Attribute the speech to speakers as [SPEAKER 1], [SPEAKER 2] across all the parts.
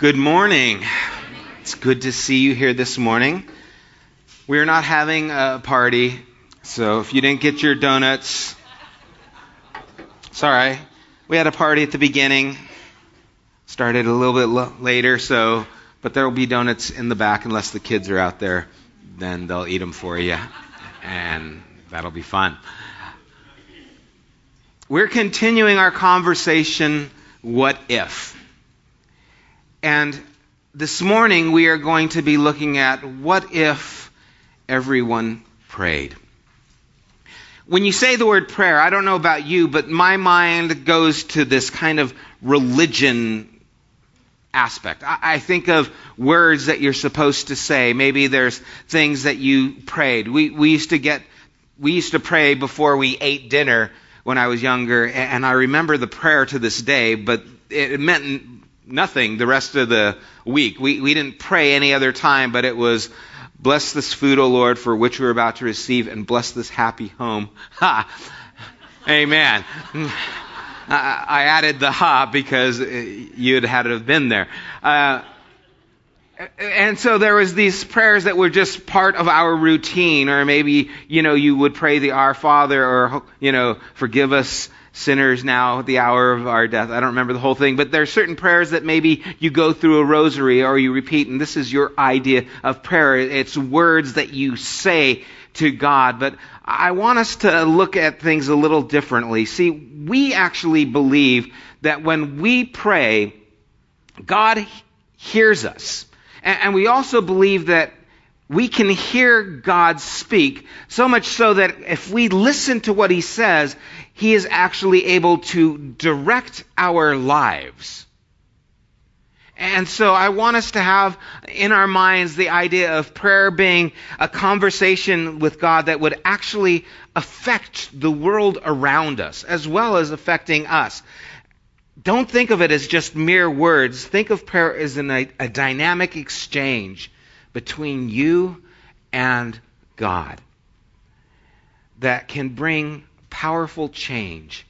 [SPEAKER 1] Good morning. It's good to see you here this morning. We're not having a party, so if you didn't get your donuts, sorry. We had a party at the beginning, started a little bit later, so but there will be donuts in the back unless the kids are out there. Then they'll eat them for you, and that'll be fun. We're continuing our conversation, What If? And this morning we are going to be looking at what if everyone prayed? When you say the word prayer, I don't know about you, but my mind goes to this kind of religion aspect. I, think of words that you're supposed to say. Maybe there's things that you prayed. We, we used to get, we used to pray before we ate dinner when I was younger, and I remember the prayer to this day, but it meant nothing the rest of the week. We, we didn't pray any other time, but it was, bless this food, O Lord, for which we're about to receive, and bless this happy home. Ha! Amen. I added the ha because you'd had to have been there. Uh, and so there was these prayers that were just part of our routine, or maybe, you know, you would pray the Our Father, or, you know, forgive us sinners now the hour of our death. I don't remember the whole thing, but there are certain prayers that maybe you go through a rosary or you repeat, and this is your idea of prayer. It's words that you say to God. But I want us to look at things a little differently. See, we actually believe that when we pray, God hears us. And we also believe that we can hear God speak, so much so that if we listen to what He says, He is actually able to direct our lives. And so I want us to have in our minds the idea of prayer being a conversation with God that would actually affect the world around us as well as affecting us. Don't think of it as just mere words. Think of prayer as an, a, a dynamic exchange between you and God that can bring powerful change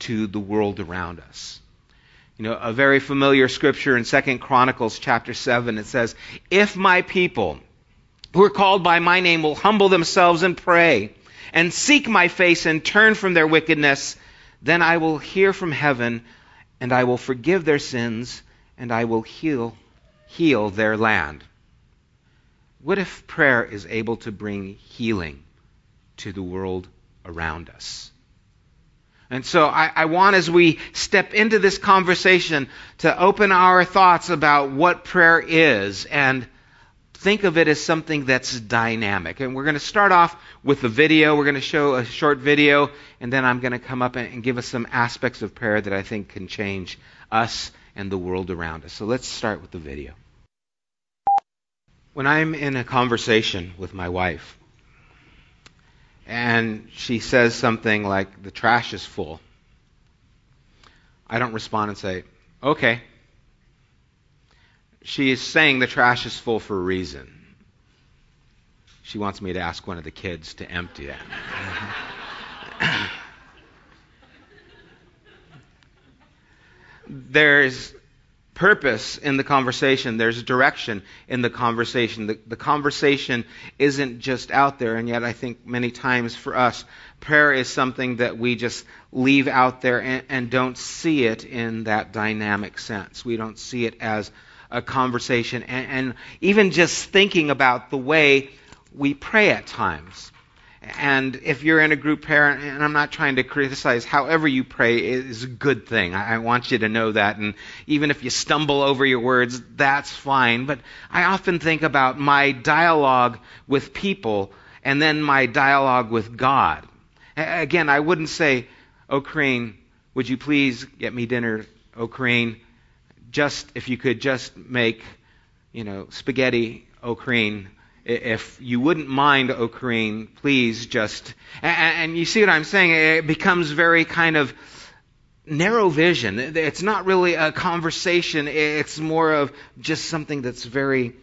[SPEAKER 1] to the world around us. You know, a very familiar scripture in 2 Chronicles chapter 7, it says, If my people who are called by my name will humble themselves and pray and seek my face and turn from their wickedness, then I will hear from heaven and I will forgive their sins and I will heal, heal their land. What if prayer is able to bring healing to the world around us? And so I, I, want, as we step into this conversation, to open our thoughts about what prayer is and think of it as something that's dynamic. And we're going to start off with a video. We're going to show a short video, and then I'm going to come up and, and give us some aspects of prayer that I think can change us and the world around us. So let's start with the video. When I'm in a conversation with my wife, and she says something like, the trash is full, I don't respond and say, okay. She is saying the trash is full for a reason. She wants me to ask one of the kids to empty it. There's purpose in the conversation. There's direction in the conversation. The, the, conversation isn't just out there, and yet I think many times for us, prayer is something that we just leave out there and, and don't see it in that dynamic sense. We don't see it as a conversation, and, and even just thinking about the way we pray at times. And if you're in a group prayer, and I'm not trying to criticize, however you pray is a good thing. I want you to know that. And even if you stumble over your words, that's fine. But I often think about my dialogue with people and then my dialogue with God. Again, I wouldn't say, Oh, Crane, would you please get me dinner? Oh, Crane, just, if you could just make, you know, spaghetti, oh, Crane if you wouldn't mind, Okarine, please just. And, you see what I'm saying? It becomes very kind of narrow vision. It's not really a conversation, it's more of just something that's very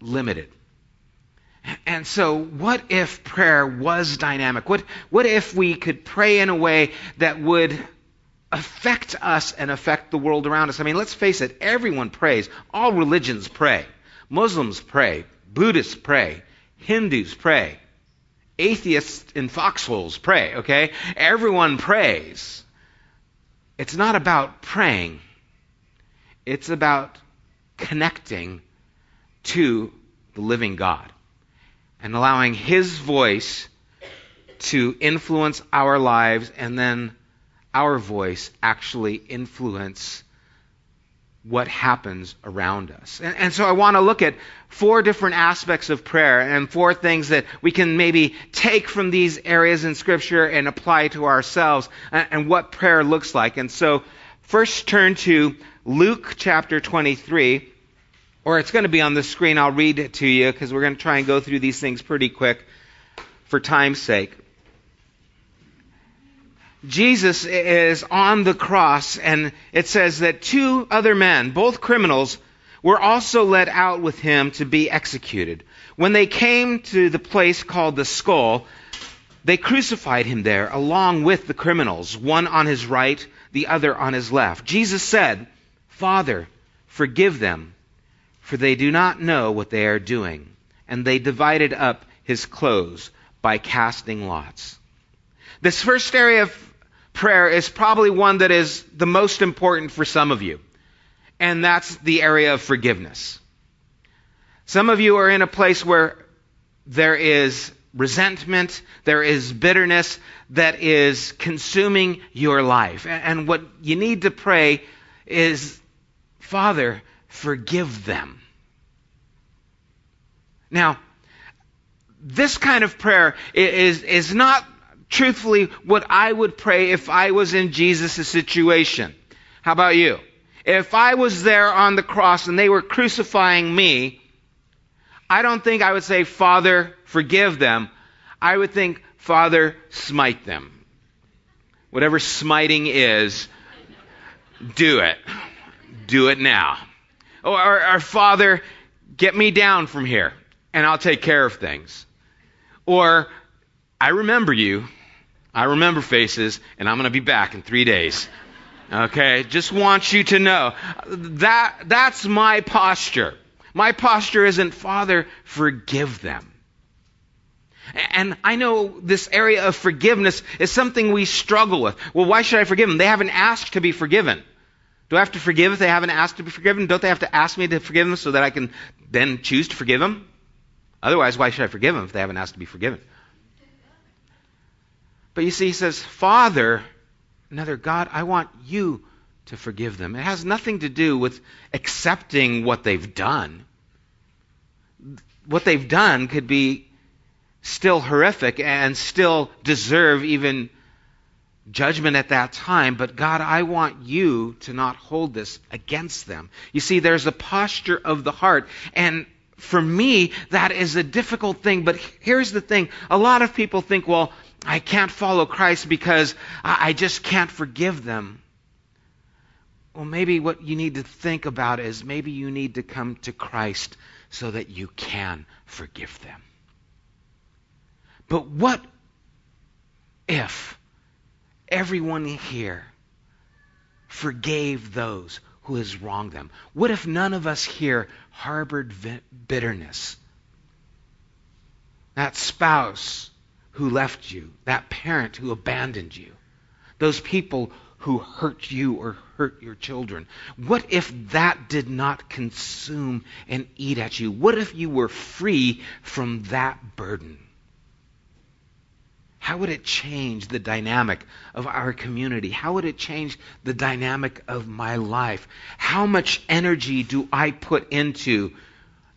[SPEAKER 1] limited. And so, what if prayer was dynamic? What, what if we could pray in a way that would affect us and affect the world around us. I mean, let's face it, everyone prays. All religions pray. Muslims pray. Buddhists pray. Hindus pray. Atheists in foxholes pray, okay? Everyone prays. It's not about praying, it's about connecting to the living God and allowing His voice to influence our lives and then our voice actually influence what happens around us. And, and, so I want to look at four different aspects of prayer and four things that we can maybe take from these areas in Scripture and apply to ourselves and, and what prayer looks like. And so first turn to Luke chapter 23, or it's going to be on the screen. I'll read it to you because we're going to try and go through these things pretty quick for time's sake. Jesus is on the cross, and it says that two other men, both criminals, were also led out with him to be executed. When they came to the place called the skull, they crucified him there along with the criminals, one on his right, the other on his left. Jesus said, Father, forgive them, for they do not know what they are doing. And they divided up his clothes by casting lots. This first area of prayer is probably one that is the most important for some of you, and that's the area of forgiveness. Some of you are in a place where there is resentment, there is bitterness that is consuming your life. And what you need to pray is, Father, forgive them. Now, this kind of prayer is, is not truthfully what I would pray if I was in Jesus' situation. How about you? If I was there on the cross and they were crucifying me, I don't think I would say, Father, forgive them. I would think, Father, smite them. Whatever smiting is, do it. Do it now. Or, or, or, Father, get me down from here and I'll take care of things. Or, I remember you I remember faces, and I'm going to be back in three days. Okay? Just want you to know. That, that's my posture. My posture isn't, Father, forgive them. And I know this area of forgiveness is something we struggle with. Well, why should I forgive them? They haven't asked to be forgiven. Do I have to forgive if they haven't asked to be forgiven? Don't they have to ask me to forgive them so that I can then choose to forgive them? Otherwise, why should I forgive them if they haven't asked to be forgiven? But you see, he says, Father, another God, I want you to forgive them. It has nothing to do with accepting what they've done. What they've done could be still horrific and still deserve even judgment at that time, but God, I want you to not hold this against them. You see, there's a posture of the heart, and for me, that is a difficult thing, but here's the thing. A lot of people think, well, I can't follow Christ because I just can't forgive them. Well, maybe what you need to think about is maybe you need to come to Christ so that you can forgive them. But what if everyone here forgave those who has wronged them? What if none of us here harbored bitterness? That spouse who left you, that parent who abandoned you, those people who hurt you or hurt your children. What if that did not consume and eat at you? What if you were free from that burden? How would it change the dynamic of our community? How would it change the dynamic of my life? How much energy do I put into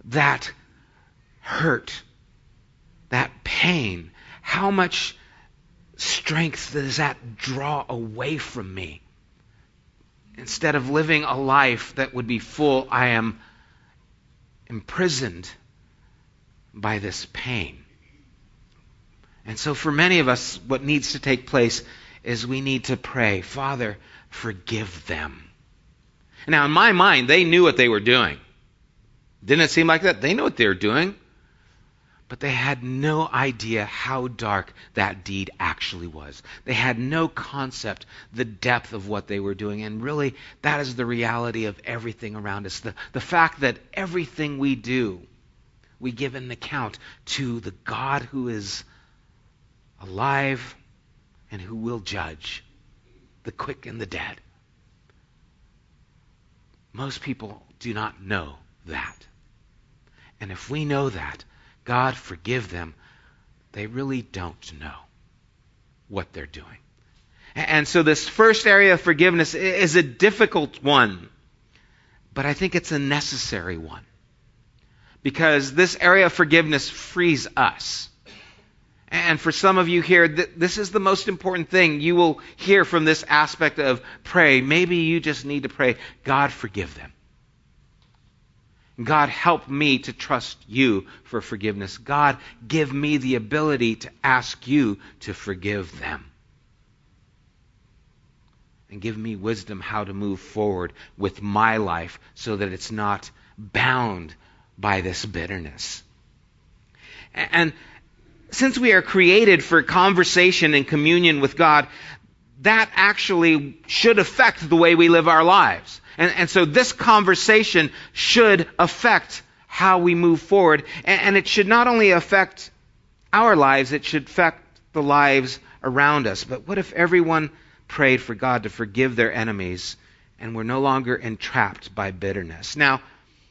[SPEAKER 1] that hurt, that pain, how much strength does that draw away from me? Instead of living a life that would be full, I am imprisoned by this pain. And so, for many of us, what needs to take place is we need to pray, Father, forgive them. Now, in my mind, they knew what they were doing. Didn't it seem like that? They knew what they were doing. But they had no idea how dark that deed actually was. They had no concept, the depth of what they were doing. And really, that is the reality of everything around us. The, the fact that everything we do, we give an account to the God who is alive and who will judge the quick and the dead. Most people do not know that. And if we know that, God forgive them, they really don't know what they're doing. And so this first area of forgiveness is a difficult one, but I think it's a necessary one. Because this area of forgiveness frees us. And for some of you here, this is the most important thing you will hear from this aspect of pray. Maybe you just need to pray, God, forgive them. God, help me to trust you for forgiveness. God, give me the ability to ask you to forgive them. And give me wisdom how to move forward with my life so that it's not bound by this bitterness. And since we are created for conversation and communion with God, that actually should affect the way we live our lives. And, and so this conversation should affect how we move forward. And, and it should not only affect our lives, it should affect the lives around us. But what if everyone prayed for God to forgive their enemies and were no longer entrapped by bitterness? Now,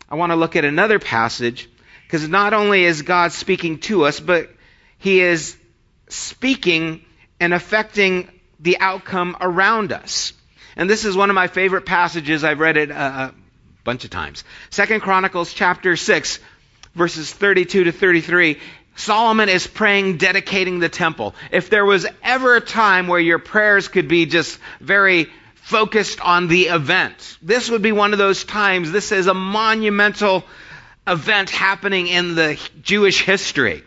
[SPEAKER 1] I want to look at another passage because not only is God speaking to us, but He is speaking and affecting the outcome around us. And this is one of my favorite passages. I've read it uh, a, bunch of times. Second Chronicles chapter 6, verses 32 to 33. Solomon is praying, dedicating the temple. If there was ever a time where your prayers could be just very focused on the event, this would be one of those times. This is a monumental event happening in the Jewish history.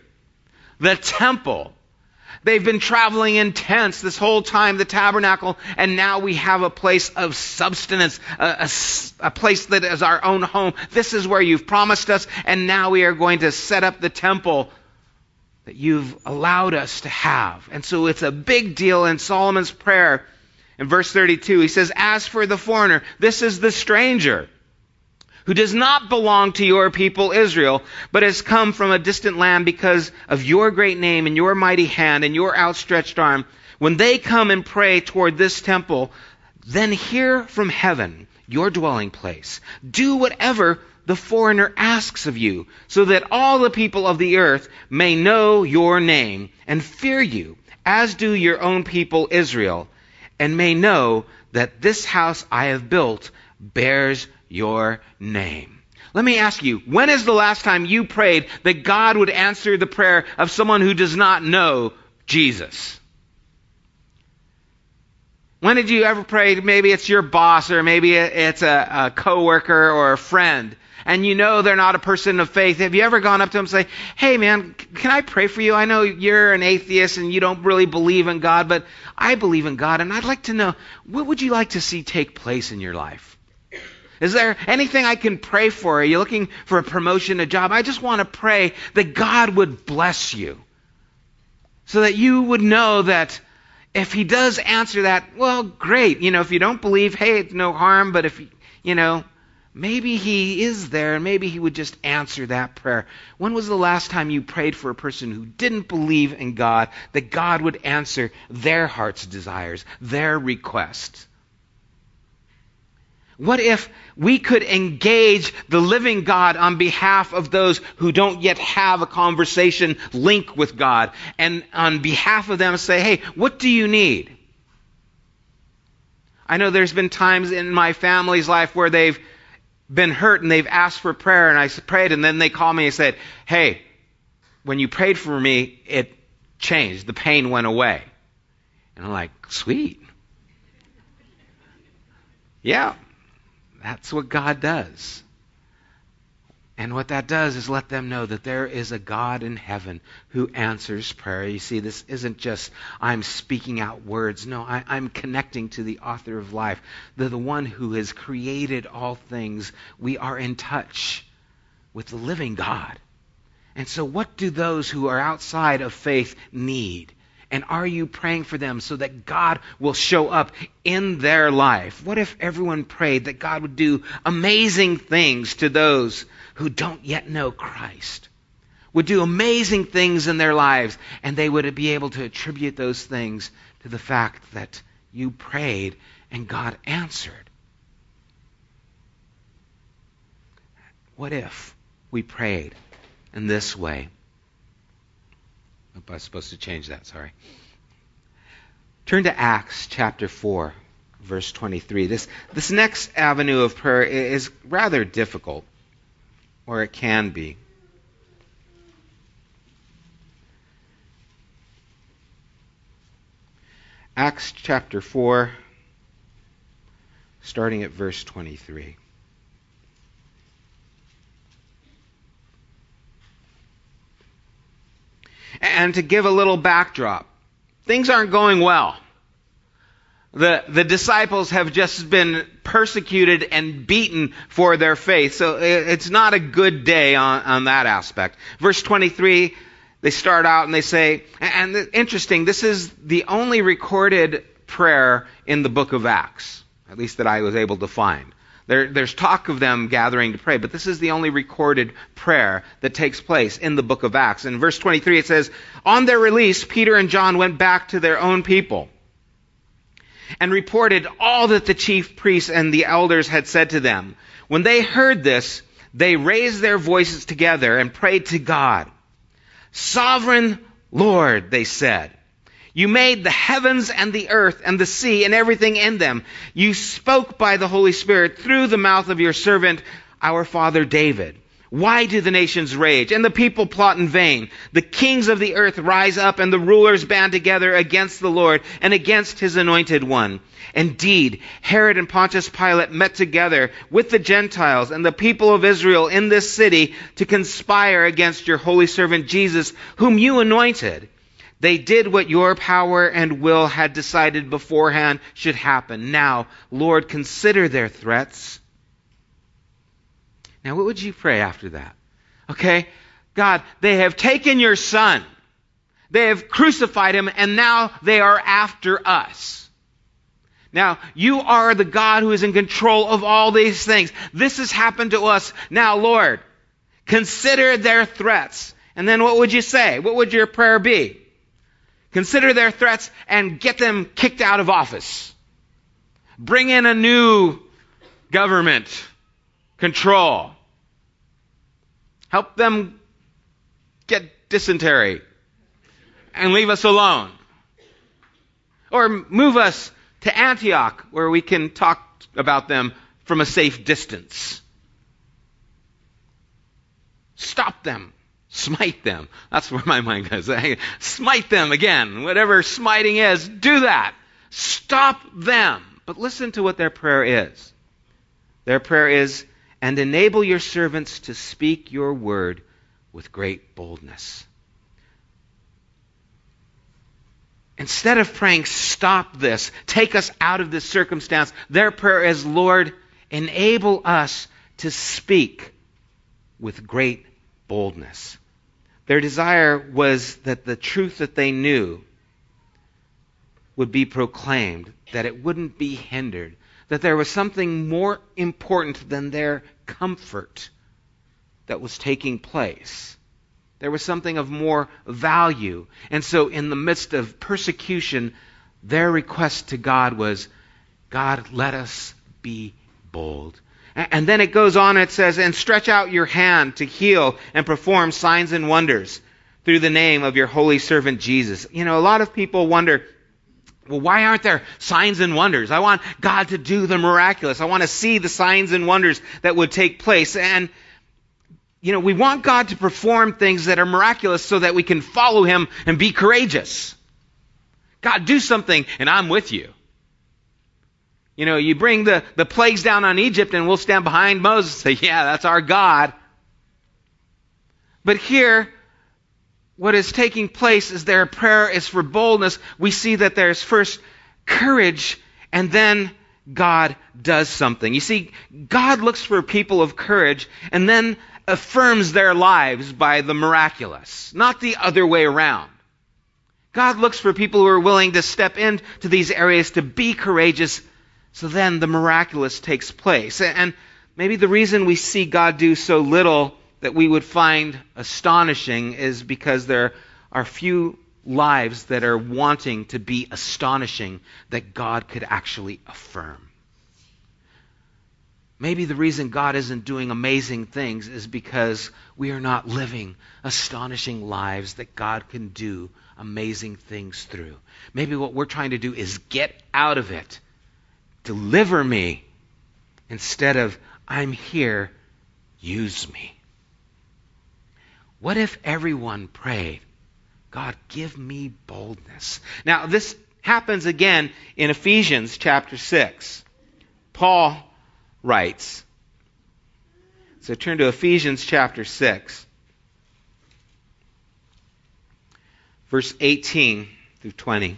[SPEAKER 1] The temple They've been traveling in tents this whole time, the tabernacle, and now we have a place of substance, a, a, a, place that is our own home. This is where you've promised us, and now we are going to set up the temple that you've allowed us to have. And so it's a big deal in Solomon's prayer. In verse 32, he says, As for the foreigner, this is the stranger who does not belong to your people Israel, but has come from a distant land because of your great name and your mighty hand and your outstretched arm, when they come and pray toward this temple, then hear from heaven, your dwelling place. Do whatever the foreigner asks of you, so that all the people of the earth may know your name and fear you, as do your own people Israel, and may know that this house I have built bears your name. Let me ask you, when is the last time you prayed that God would answer the prayer of someone who does not know Jesus? When did you ever pray? Maybe it's your boss or maybe it's a, a coworker or a friend and you know they're not a person of faith. Have you ever gone up to them and say, Hey man, can I pray for you? I know you're an atheist and you don't really believe in God, but I believe in God and I'd like to know, what would you like to see take place in your life? Is there anything I can pray for? Are you looking for a promotion, a job? I just want to pray that God would bless you. So that you would know that if He does answer that, well, great. You know, if you don't believe, hey, it's no harm. But if, you know, maybe He is there and maybe He would just answer that prayer. When was the last time you prayed for a person who didn't believe in God, that God would answer their heart's desires, their requests? What if we could engage the living God on behalf of those who don't yet have a conversation link with God and on behalf of them say, hey, what do you need? I know there's been times in my family's life where they've been hurt and they've asked for prayer and I prayed and then they call me and said, hey, when you prayed for me, it changed. The pain went away. And I'm like, sweet. Yeah, that's what God does. And what that does is let them know that there is a God in heaven who answers prayer. You see, this isn't just I'm speaking out words. No, I, am connecting to the author of life, the, the one who has created all things. We are in touch with the living God. And so, what do those who are outside of faith need? And are you praying for them so that God will show up in their life? What if everyone prayed that God would do amazing things to those who don't yet know Christ? Would do amazing things in their lives, and they would be able to attribute those things to the fact that you prayed and God answered. What if we prayed in this way? I was supposed to change that, sorry. Turn to Acts chapter 4, verse 23. This, this next avenue of prayer is rather difficult, or it can be. Acts chapter 4, starting at verse 23. And to give a little backdrop, things aren't going well. The, the disciples have just been persecuted and beaten for their faith. So it's not a good day on, on that aspect. Verse 23, they start out and they say, and interesting, this is the only recorded prayer in the book of Acts, at least that I was able to find. There, there's talk of them gathering to pray, but this is the only recorded prayer that takes place in the book of Acts. In verse 23, it says, On their release, Peter and John went back to their own people and reported all that the chief priests and the elders had said to them. When they heard this, they raised their voices together and prayed to God. Sovereign Lord, they said. You made the heavens and the earth and the sea and everything in them. You spoke by the Holy Spirit through the mouth of your servant, our father David. Why do the nations rage and the people plot in vain? The kings of the earth rise up and the rulers band together against the Lord and against his anointed one. Indeed, Herod and Pontius Pilate met together with the Gentiles and the people of Israel in this city to conspire against your holy servant Jesus, whom you anointed. They did what your power and will had decided beforehand should happen. Now, Lord, consider their threats. Now, what would you pray after that? Okay? God, they have taken your son. They have crucified him, and now they are after us. Now, you are the God who is in control of all these things. This has happened to us. Now, Lord, consider their threats. And then what would you say? What would your prayer be? Consider their threats and get them kicked out of office. Bring in a new government control. Help them get dysentery and leave us alone. Or move us to Antioch where we can talk about them from a safe distance. Stop them Smite them. That's where my mind goes. Smite them again. Whatever smiting is, do that. Stop them. But listen to what their prayer is. Their prayer is, and enable your servants to speak your word with great boldness. Instead of praying, stop this, take us out of this circumstance, their prayer is, Lord, enable us to speak with great boldness. Their desire was that the truth that they knew would be proclaimed, that it wouldn't be hindered, that there was something more important than their comfort that was taking place. There was something of more value. And so, in the midst of persecution, their request to God was, God, let us be bold. And then it goes on, it says, and stretch out your hand to heal and perform signs and wonders through the name of your holy servant Jesus. You know, a lot of people wonder, well, why aren't there signs and wonders? I want God to do the miraculous. I want to see the signs and wonders that would take place. And, you know, we want God to perform things that are miraculous so that we can follow Him and be courageous. God, do something, and I'm with you. You know, you bring the, the plagues down on Egypt and we'll stand behind Moses and say, yeah, that's our God. But here, what is taking place is their prayer is for boldness. We see that there's first courage and then God does something. You see, God looks for people of courage and then affirms their lives by the miraculous, not the other way around. God looks for people who are willing to step into these areas to be courageous, so then the miraculous takes place. And maybe the reason we see God do so little that we would find astonishing is because there are few lives that are wanting to be astonishing that God could actually affirm. Maybe the reason God isn't doing amazing things is because we are not living astonishing lives that God can do amazing things through. Maybe what we're trying to do is get out of it. Deliver me instead of, I'm here, use me. What if everyone prayed, God, give me boldness? Now, this happens again in Ephesians chapter 6. Paul writes, so turn to Ephesians chapter 6. verse 18 through 20.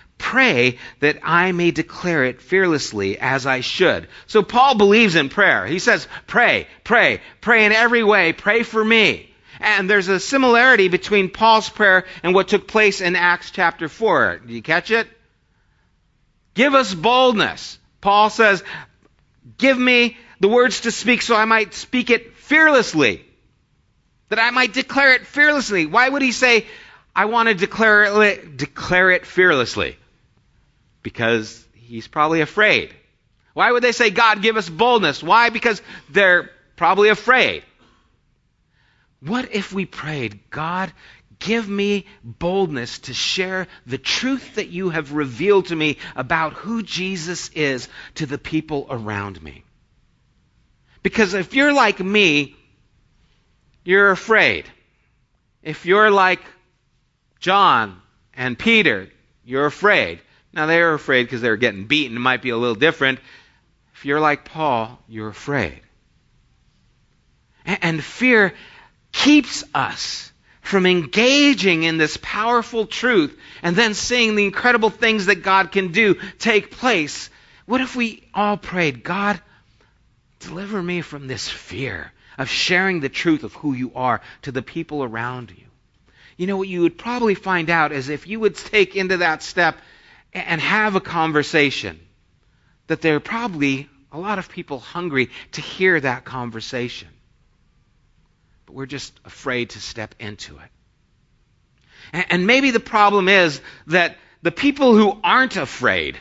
[SPEAKER 1] Pray that I may declare it fearlessly as I should. So Paul believes in prayer. He says, pray, pray, pray in every way, pray for me. And there's a similarity between Paul's prayer and what took place in Acts chapter 4. Do you catch it? Give us boldness. Paul says, give me the words to speak so I might speak it fearlessly. That I might declare it fearlessly. Why would he say, I want to declare it, declare it fearlessly because he's probably afraid. Why would they say, God, give us boldness? Why? Because they're probably afraid. What if we prayed, God, give me boldness to share the truth that you have revealed to me about who Jesus is to the people around me? Because if you're like me, you're afraid. If you're like John and Peter, you're afraid. Now, they are afraid because they're getting beaten. It might be a little different. If you're like Paul, you're afraid. And fear keeps us from engaging in this powerful truth and then seeing the incredible things that God can do take place. What if we all prayed, God, deliver me from this fear of sharing the truth of who you are to the people around you? you know what you would probably find out is if you would take into that step and have a conversation, that there are probably a lot of people hungry to hear that conversation. But we're just afraid to step into it. And maybe the problem is that the people who aren't afraid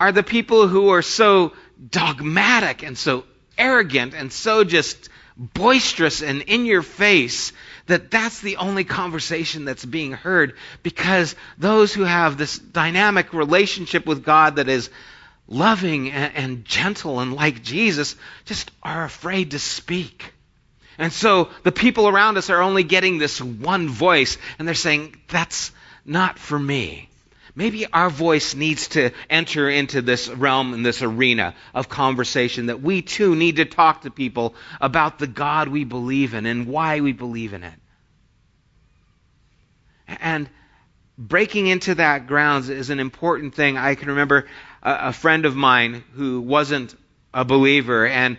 [SPEAKER 1] are the people who are so dogmatic and so arrogant and so just boisterous and in your face that that's the only conversation that's being heard because those who have this dynamic relationship with God that is loving and, and gentle and like Jesus just are afraid to speak. And so the people around us are only getting this one voice and they're saying, that's not for me. Maybe our voice needs to enter into this realm and this arena of conversation that we too need to talk to people about the God we believe in and why we believe in it. And breaking into that grounds is an important thing. I can remember a, a friend of mine who wasn't a believer and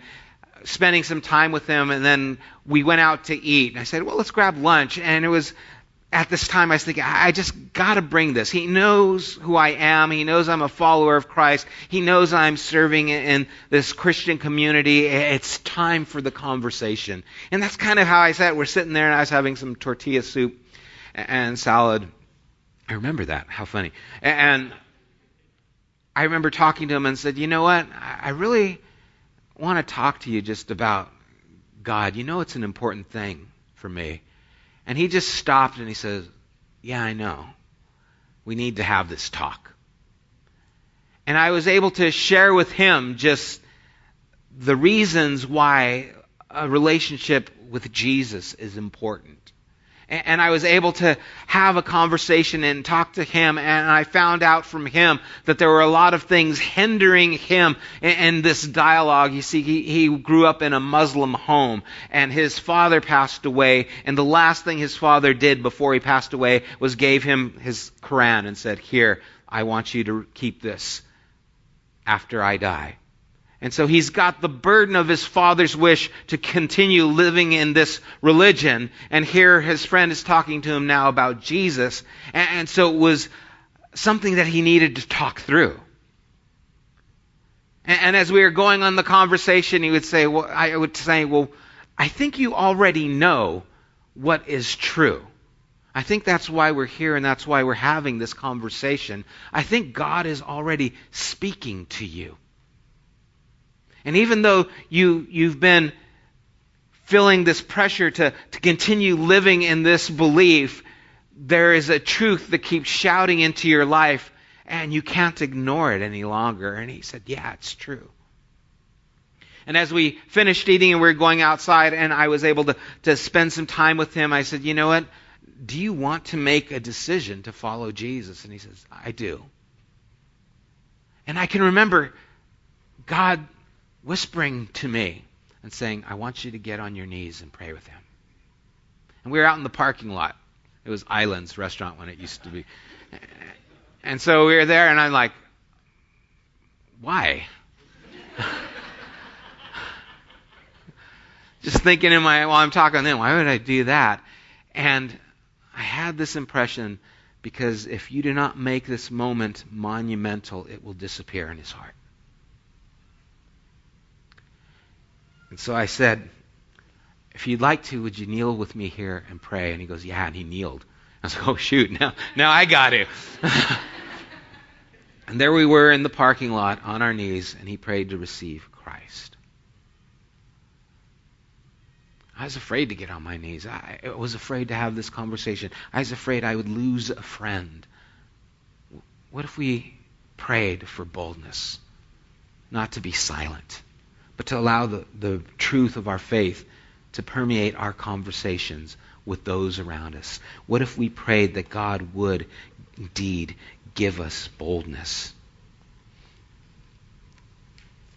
[SPEAKER 1] spending some time with him and then we went out to eat. And I said, well, let's grab lunch. And it was at this time, I was thinking, I just got to bring this. He knows who I am. He knows I'm a follower of Christ. He knows I'm serving in this Christian community. It's time for the conversation. And that's kind of how I sat. We're sitting there, and I was having some tortilla soup and salad. I remember that. How funny. And I remember talking to him and said, You know what? I really want to talk to you just about God. You know, it's an important thing for me. And he just stopped and he says, Yeah, I know. We need to have this talk. And I was able to share with him just the reasons why a relationship with Jesus is important. And I was able to have a conversation and talk to him, and I found out from him that there were a lot of things hindering him in, this dialogue. You see, he, he grew up in a Muslim home, and his father passed away, and the last thing his father did before he passed away was gave him his Quran and said, Here, I want you to keep this after I die. And so he's got the burden of his father's wish to continue living in this religion. And here his friend is talking to him now about Jesus. And, so it was something that he needed to talk through. And, as we were going on the conversation, he would say, well, I would say, well, I think you already know what is true. I think that's why we're here and that's why we're having this conversation. I think God is already speaking to you. And even though you, you've been feeling this pressure to, to continue living in this belief, there is a truth that keeps shouting into your life, and you can't ignore it any longer. And he said, Yeah, it's true. And as we finished eating and we were going outside, and I was able to, to spend some time with him, I said, You know what? Do you want to make a decision to follow Jesus? And he says, I do. And I can remember God whispering to me and saying, I want you to get on your knees and pray with him. And we were out in the parking lot. It was Islands restaurant when it used to be. And so we were there, and I'm like, why? Just thinking in my, while I'm talking to him, why would I do that? And I had this impression because if you do not make this moment monumental, it will disappear in his heart. And so I said, if you'd like to, would you kneel with me here and pray? And he goes, yeah, and he kneeled. I was like, oh, shoot, now, now I got to. and there we were in the parking lot on our knees, and he prayed to receive Christ. I was afraid to get on my knees. I was afraid to have this conversation. I was afraid I would lose a friend. What if we prayed for boldness, not to be silent? But to allow the, the truth of our faith to permeate our conversations with those around us? What if we prayed that God would indeed give us boldness?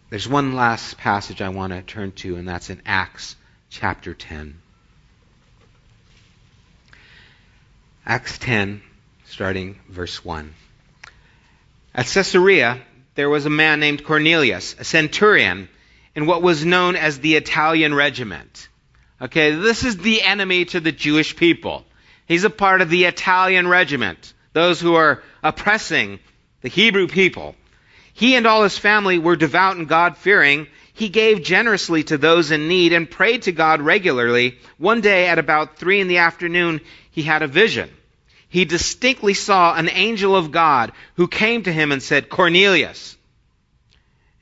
[SPEAKER 1] There's one last passage I want to turn to, and that's in Acts chapter 10. Acts 10, starting verse 1. At Caesarea, there was a man named Cornelius, a centurion in what was known as the Italian regiment. Okay, this is the enemy to the Jewish people. He's a part of the Italian regiment, those who are oppressing the Hebrew people. He and all his family were devout and God fearing. He gave generously to those in need and prayed to God regularly. One day at about three in the afternoon, he had a vision. He distinctly saw an angel of God who came to him and said, Cornelius.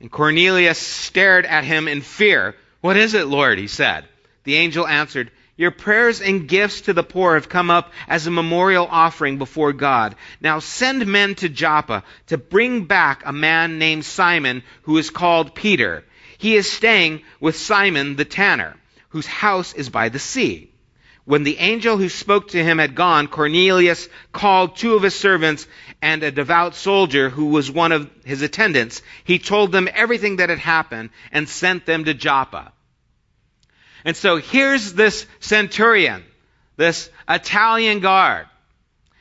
[SPEAKER 1] And Cornelius stared at him in fear. What is it, Lord? he said. The angel answered, Your prayers and gifts to the poor have come up as a memorial offering before God. Now send men to Joppa to bring back a man named Simon who is called Peter. He is staying with Simon the tanner, whose house is by the sea. When the angel who spoke to him had gone, Cornelius called two of his servants and a devout soldier who was one of his attendants. He told them everything that had happened and sent them to Joppa. And so here's this centurion, this Italian guard.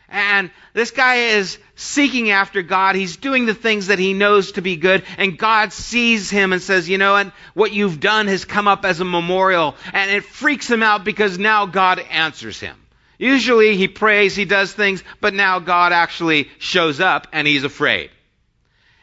[SPEAKER 1] And this guy is seeking after God. He's doing the things that he knows to be good. And God sees him and says, you know what? What you've done has come up as a memorial. And it freaks him out because now God answers him. Usually he prays, he does things, but now God actually shows up and he's afraid.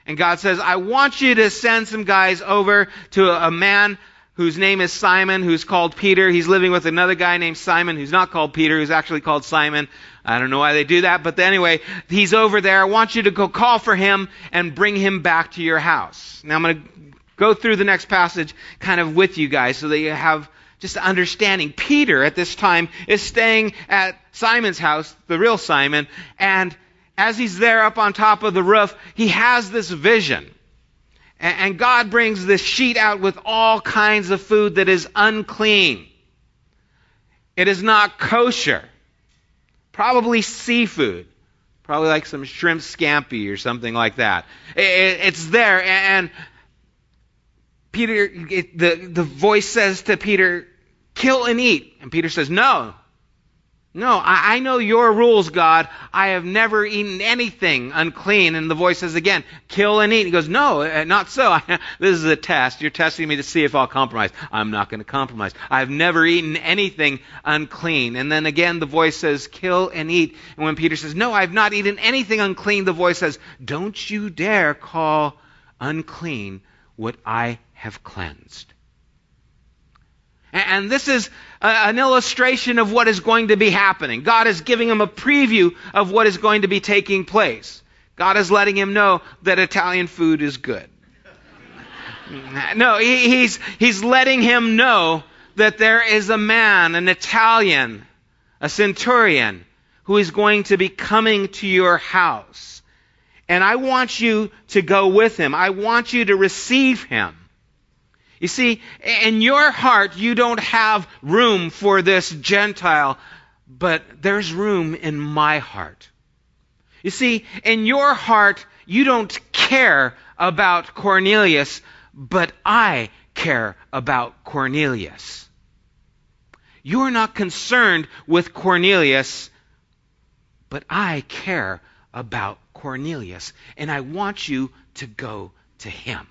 [SPEAKER 1] And God says, I want you to send some guys over to a man whose name is Simon, who's called Peter. He's living with another guy named Simon, who's not called Peter, who's actually called Simon. I don't know why they do that, but anyway, he's over there. I want you to go call for him and bring him back to your house. Now I'm going to go through the next passage kind of with you guys so that you have just understanding. Peter at this time is staying at Simon's house, the real Simon, and as he's there up on top of the roof, he has this vision. And God brings this sheet out with all kinds of food that is unclean. It is not kosher. Probably seafood. Probably like some shrimp scampi or something like that. It's there. And Peter, the, the voice says to Peter, kill and eat. And Peter says, no, no, I, I, know your rules, God. I have never eaten anything unclean. And the voice says again, kill and eat. He goes, no, uh, not so. this is a test. You're testing me to see if I'll compromise. I'm not going to compromise. I've never eaten anything unclean. And then again, the voice says, kill and eat. And when Peter says, no, I've not eaten anything unclean, the voice says, don't you dare call unclean what I have cleansed. And this is an illustration of what is going to be happening. God is giving him a preview of what is going to be taking place. God is letting him know that Italian food is good. No, he's, he's letting him know that there is a man, an Italian, a centurion, who is going to be coming to your house. And I want you to go with him. I want you to receive him. You see, in your heart, you don't have room for this Gentile, but there's room in my heart. You see, in your heart, you don't care about Cornelius, but I care about Cornelius. You are not concerned with Cornelius, but I care about Cornelius, and I want you to go to him.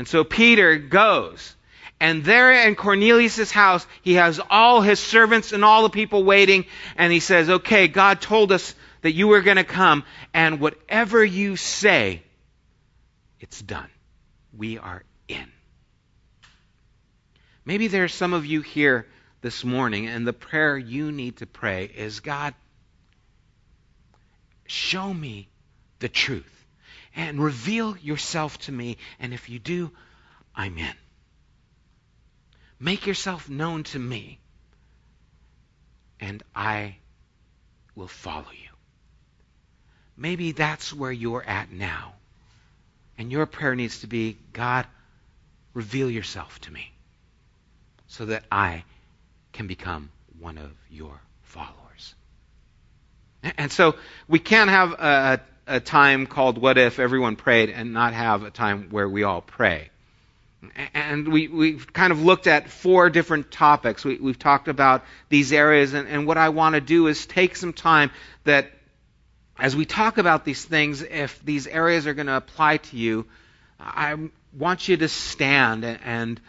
[SPEAKER 1] And so Peter goes. And there in Cornelius' house, he has all his servants and all the people waiting. And he says, Okay, God told us that you were going to come. And whatever you say, it's done. We are in. Maybe there are some of you here this morning, and the prayer you need to pray is God, show me the truth and reveal yourself to me. And if you do, I'm in. Make yourself known to me, and I will follow you. Maybe that's where you're at now. And your prayer needs to be God, reveal yourself to me so that I can become one of your followers. And so we can't have a, a time called What If Everyone Prayed and not have a time where we all pray. And we, we've kind of looked at four different topics. We, have talked about these areas, and, and what I want to do is take some time that as we talk about these things, if these areas are going to apply to you, I want you to stand and, and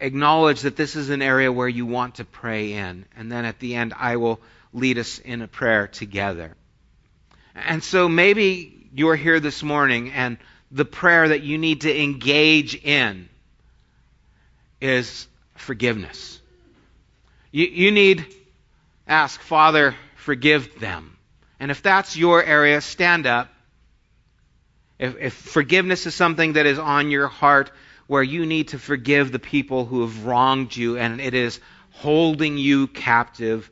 [SPEAKER 1] acknowledge that this is an area where you want to pray in. And then at the end, I will lead us in a prayer together. And so maybe you're here this morning and the prayer that you need to engage in is forgiveness. You, you need ask, Father, forgive them. And if that's your area, stand up. If, if forgiveness is something that is on your heart where you need to forgive the people who have wronged you and it is holding you captive,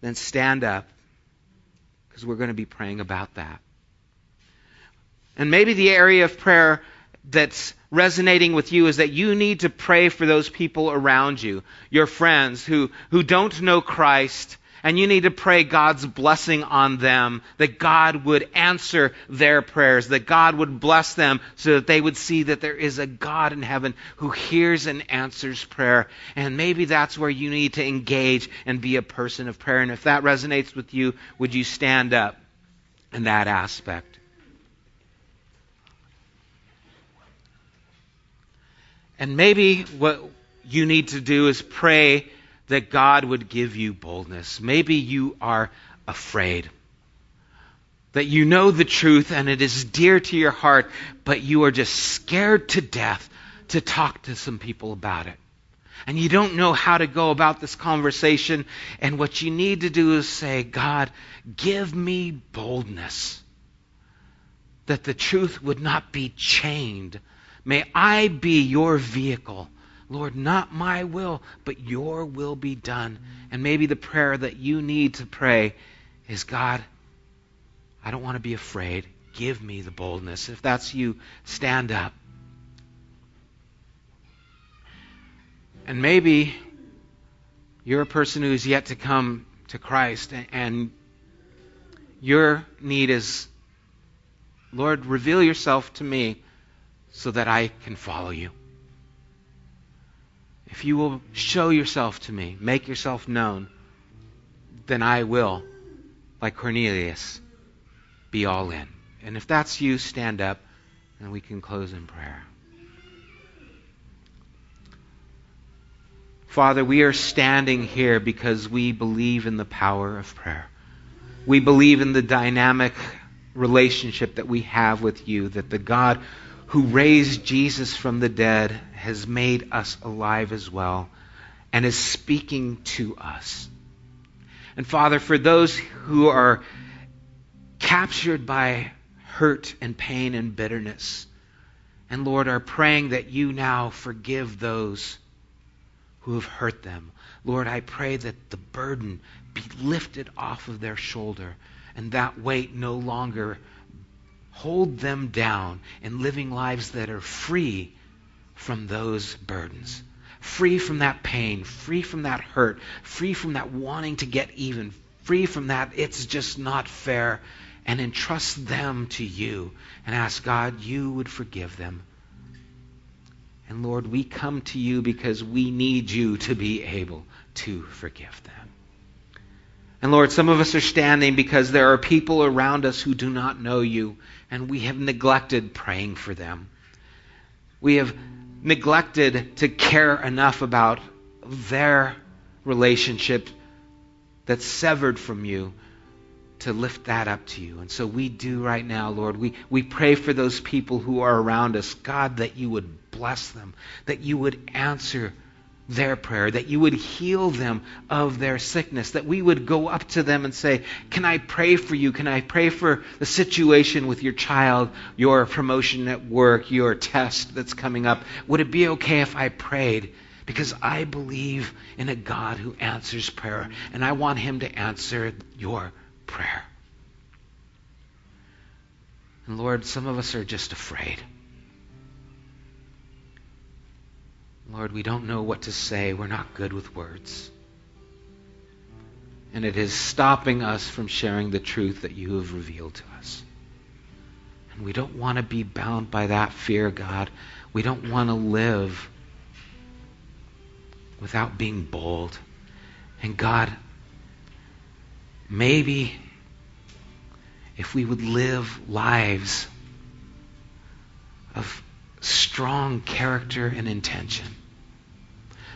[SPEAKER 1] then stand up because we're going to be praying about that. And maybe the area of prayer that's resonating with you is that you need to pray for those people around you, your friends who, who don't know Christ, and you need to pray God's blessing on them, that God would answer their prayers, that God would bless them so that they would see that there is a God in heaven who hears and answers prayer. And maybe that's where you need to engage and be a person of prayer. And if that resonates with you, would you stand up in that aspect? And maybe what you need to do is pray that God would give you boldness. Maybe you are afraid. That you know the truth and it is dear to your heart, but you are just scared to death to talk to some people about it. And you don't know how to go about this conversation. And what you need to do is say, God, give me boldness that the truth would not be chained. May I be your vehicle Lord, not my will, but your will be done. And maybe the prayer that you need to pray is God, I don't want to be afraid. give me the boldness. If that's you, stand up. And maybe you're a person who's yet to come to Christ, and your need is, Lord, reveal yourself to me so that I can follow you. If you will show yourself to me, make yourself known, then I will, like Cornelius, be all in. And if that's you, stand up and we can close in prayer. Father, we are standing here because we believe in the power of prayer. We believe in the dynamic relationship that we have with you, that the God who raised Jesus from the dead has made us alive as well and is speaking to us. And Father, for those who are captured by hurt and pain and bitterness, and Lord, are praying that you now forgive those who have hurt them. Lord, I pray that the burden be lifted off of their shoulder and that weight no longer hold them down in living lives that are free from those burdens, free from that pain, free from that hurt, free from that wanting to get even, free from that it's just not fair, and entrust them to you and ask God you would forgive them and Lord, we come to you because we need you to be able to forgive them. And Lord, some of us are standing because there are people around us who do not know you, and we have neglected praying for them. We have neglected to care enough about their relationship that's severed from you to lift that up to you. And so we do right now, Lord. We, we pray for those people who are around us, God, that you would bless them, that you would answer their prayer, that you would heal them of their sickness, that we would go up to them and say, Can I pray for you? Can I pray for the situation with your child, your promotion at work, your test that's coming up? Would it be okay if I prayed? Because I believe in a God who answers prayer, and I want him to answer your prayer. And Lord, some of us are just afraid. Lord, we don't know what to say. We're not good with words. And it is stopping us from sharing the truth that you have revealed to us. And we don't want to be bound by that fear, God. We don't want to live without being bold. And God, Maybe if we would live lives of strong character and intention,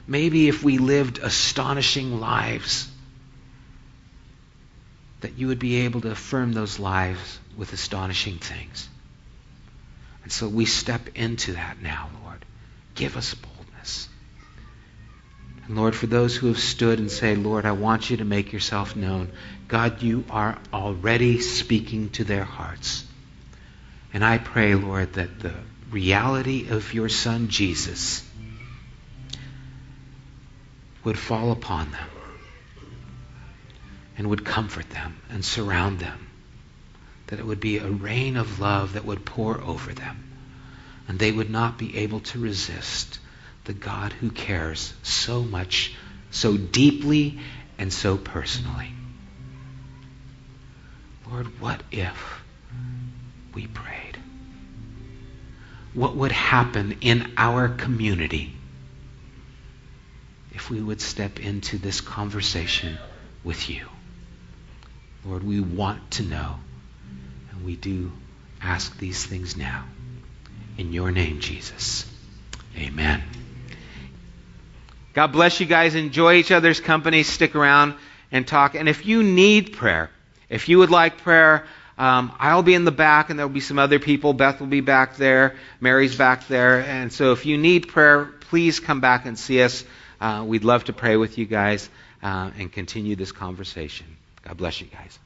[SPEAKER 1] maybe if we lived astonishing lives, that you would be able to affirm those lives with astonishing things. And so we step into that now, Lord. Give us boldness. And Lord, for those who have stood and say, Lord, I want you to make yourself known, God, you are already speaking to their hearts. And I pray, Lord, that the reality of your Son Jesus would fall upon them and would comfort them and surround them. That it would be a rain of love that would pour over them. And they would not be able to resist the God who cares so much, so deeply, and so personally. Lord, what if we prayed? What would happen in our community if we would step into this conversation with you? Lord, we want to know, and we do ask these things now. In your name, Jesus. Amen. God bless you guys. Enjoy each other's company. Stick around and talk. And if you need prayer, if you would like prayer, um, I'll be in the back, and there'll be some other people. Beth will be back there. Mary's back there. And so if you need prayer, please come back and see us. Uh, we'd love to pray with you guys uh, and continue this conversation. God bless you guys.